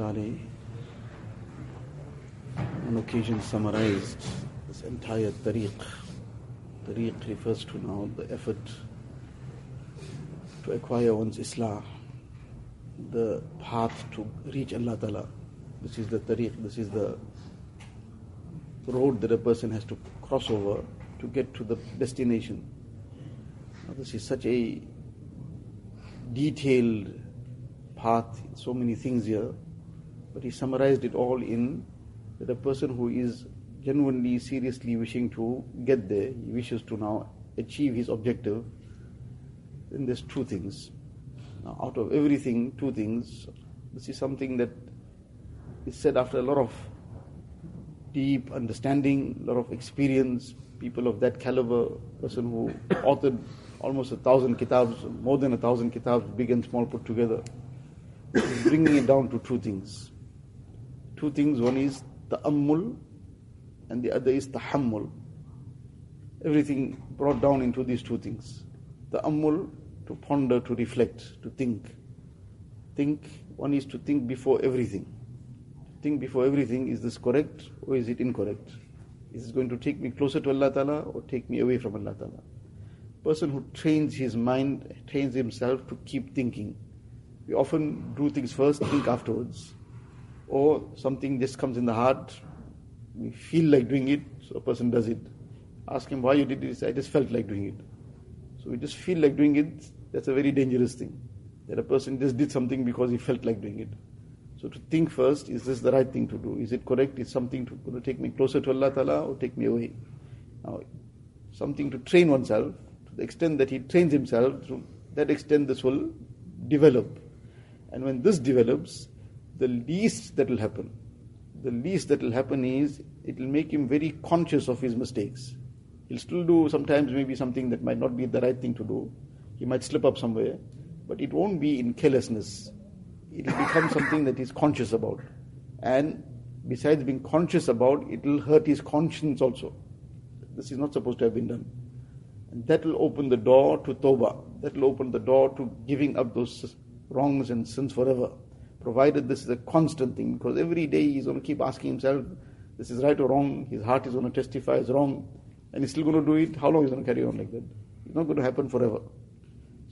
on occasion summarized this entire tariq. Tariq refers to now the effort to acquire one's Islah, the path to reach Allah Ta'ala. This is the tariq, this is the road that a person has to cross over to get to the destination. Now, this is such a detailed path, so many things here, but he summarized it all in that a person who is genuinely, seriously wishing to get there, he wishes to now achieve his objective, then there's two things. Now, out of everything, two things. This is something that is said after a lot of deep understanding, a lot of experience, people of that caliber, person who authored almost a thousand kitabs, more than a thousand kitabs, big and small put together, bringing it down to two things. Two things, one is ta'ammul and the other is tahammul. Everything brought down into these two things. Ta'ammul, to ponder, to reflect, to think. Think, one is to think before everything. Think before everything, is this correct or is it incorrect? Is this going to take me closer to Allah Ta'ala or take me away from Allah Ta'ala? Person who trains his mind, trains himself to keep thinking. We often do things first, think afterwards. Or something just comes in the heart, we feel like doing it, so a person does it. Ask him why you did this, I just felt like doing it. So we just feel like doing it, that's a very dangerous thing. That a person just did something because he felt like doing it. So to think first, is this the right thing to do? Is it correct? Is something to, going to take me closer to Allah Ta'ala or take me away? Now, something to train oneself, to the extent that he trains himself, to that extent this will develop. And when this develops, the least that will happen, the least that will happen is it will make him very conscious of his mistakes. He'll still do sometimes maybe something that might not be the right thing to do. He might slip up somewhere, but it won't be in carelessness. It will become something that he's conscious about. And besides being conscious about, it will hurt his conscience also. This is not supposed to have been done. And that will open the door to tawbah. That will open the door to giving up those wrongs and sins forever provided this is a constant thing, because every day he's going to keep asking himself, this is right or wrong, his heart is going to testify it's wrong, and he's still going to do it, how long is going to carry on like that? It's not going to happen forever.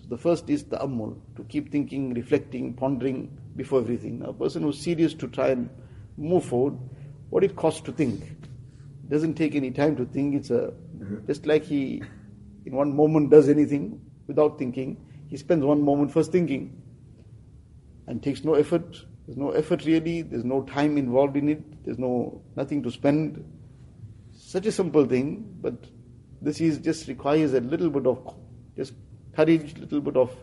So the first is ta'ammul, to keep thinking, reflecting, pondering before everything. Now, a person who's serious to try and move forward, what it costs to think. It doesn't take any time to think, it's a, mm-hmm. just like he in one moment does anything without thinking, he spends one moment first thinking and takes no effort. There's no effort really, there's no time involved in it, there's no nothing to spend. Such a simple thing, but this is just requires a little bit of just courage, little bit of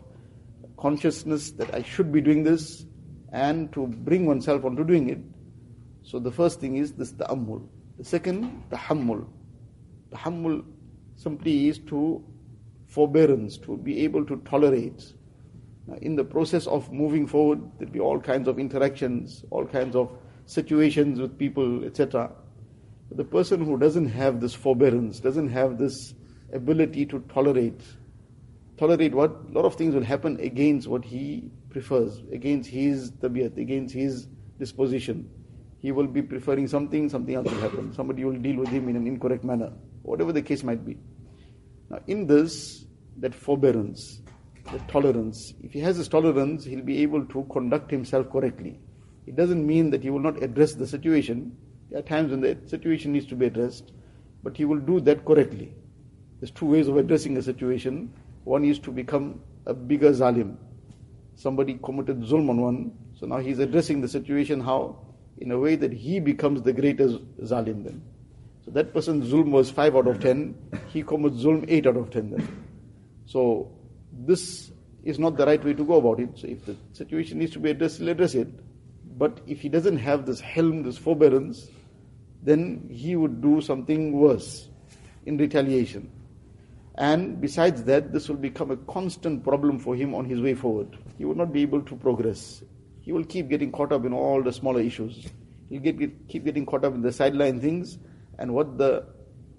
consciousness that I should be doing this and to bring oneself onto doing it. So the first thing is this ta'ammul. The second, tahammul. The Tahammul simply is to forbearance, to be able to tolerate in the process of moving forward, there'll be all kinds of interactions, all kinds of situations with people, etc. The person who doesn't have this forbearance, doesn't have this ability to tolerate, tolerate what? A lot of things will happen against what he prefers, against his tabiyat, against his disposition. He will be preferring something, something else will happen. Somebody will deal with him in an incorrect manner, whatever the case might be. Now, in this, that forbearance, the tolerance. If he has this tolerance, he'll be able to conduct himself correctly. It doesn't mean that he will not address the situation. There are times when the situation needs to be addressed, but he will do that correctly. There's two ways of addressing a situation. One is to become a bigger zalim. Somebody committed zulm on one, so now he's addressing the situation how? In a way that he becomes the greatest zalim then. So that person's zulm was 5 out of 10, he commits zulm 8 out of 10 then. So this is not the right way to go about it. So if the situation needs to be addressed, he'll address it. But if he doesn't have this hilm, this forbearance, then he would do something worse in retaliation. And besides that, this will become a constant problem for him on his way forward. He will not be able to progress. He will keep getting caught up in all the smaller issues. He'll get, get, keep getting caught up in the sideline things, and what the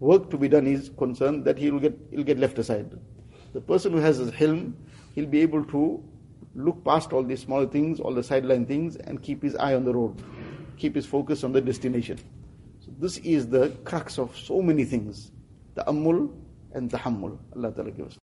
work to be done is concerned, that he will get, he'll get left aside. The person who has his hilm, he'll be able to look past all these small things, all the sideline things, and keep his eye on the road. Keep his focus on the destination. So this is the crux of so many things. Ta'ammul and the tahammul. Allah Ta'ala gives.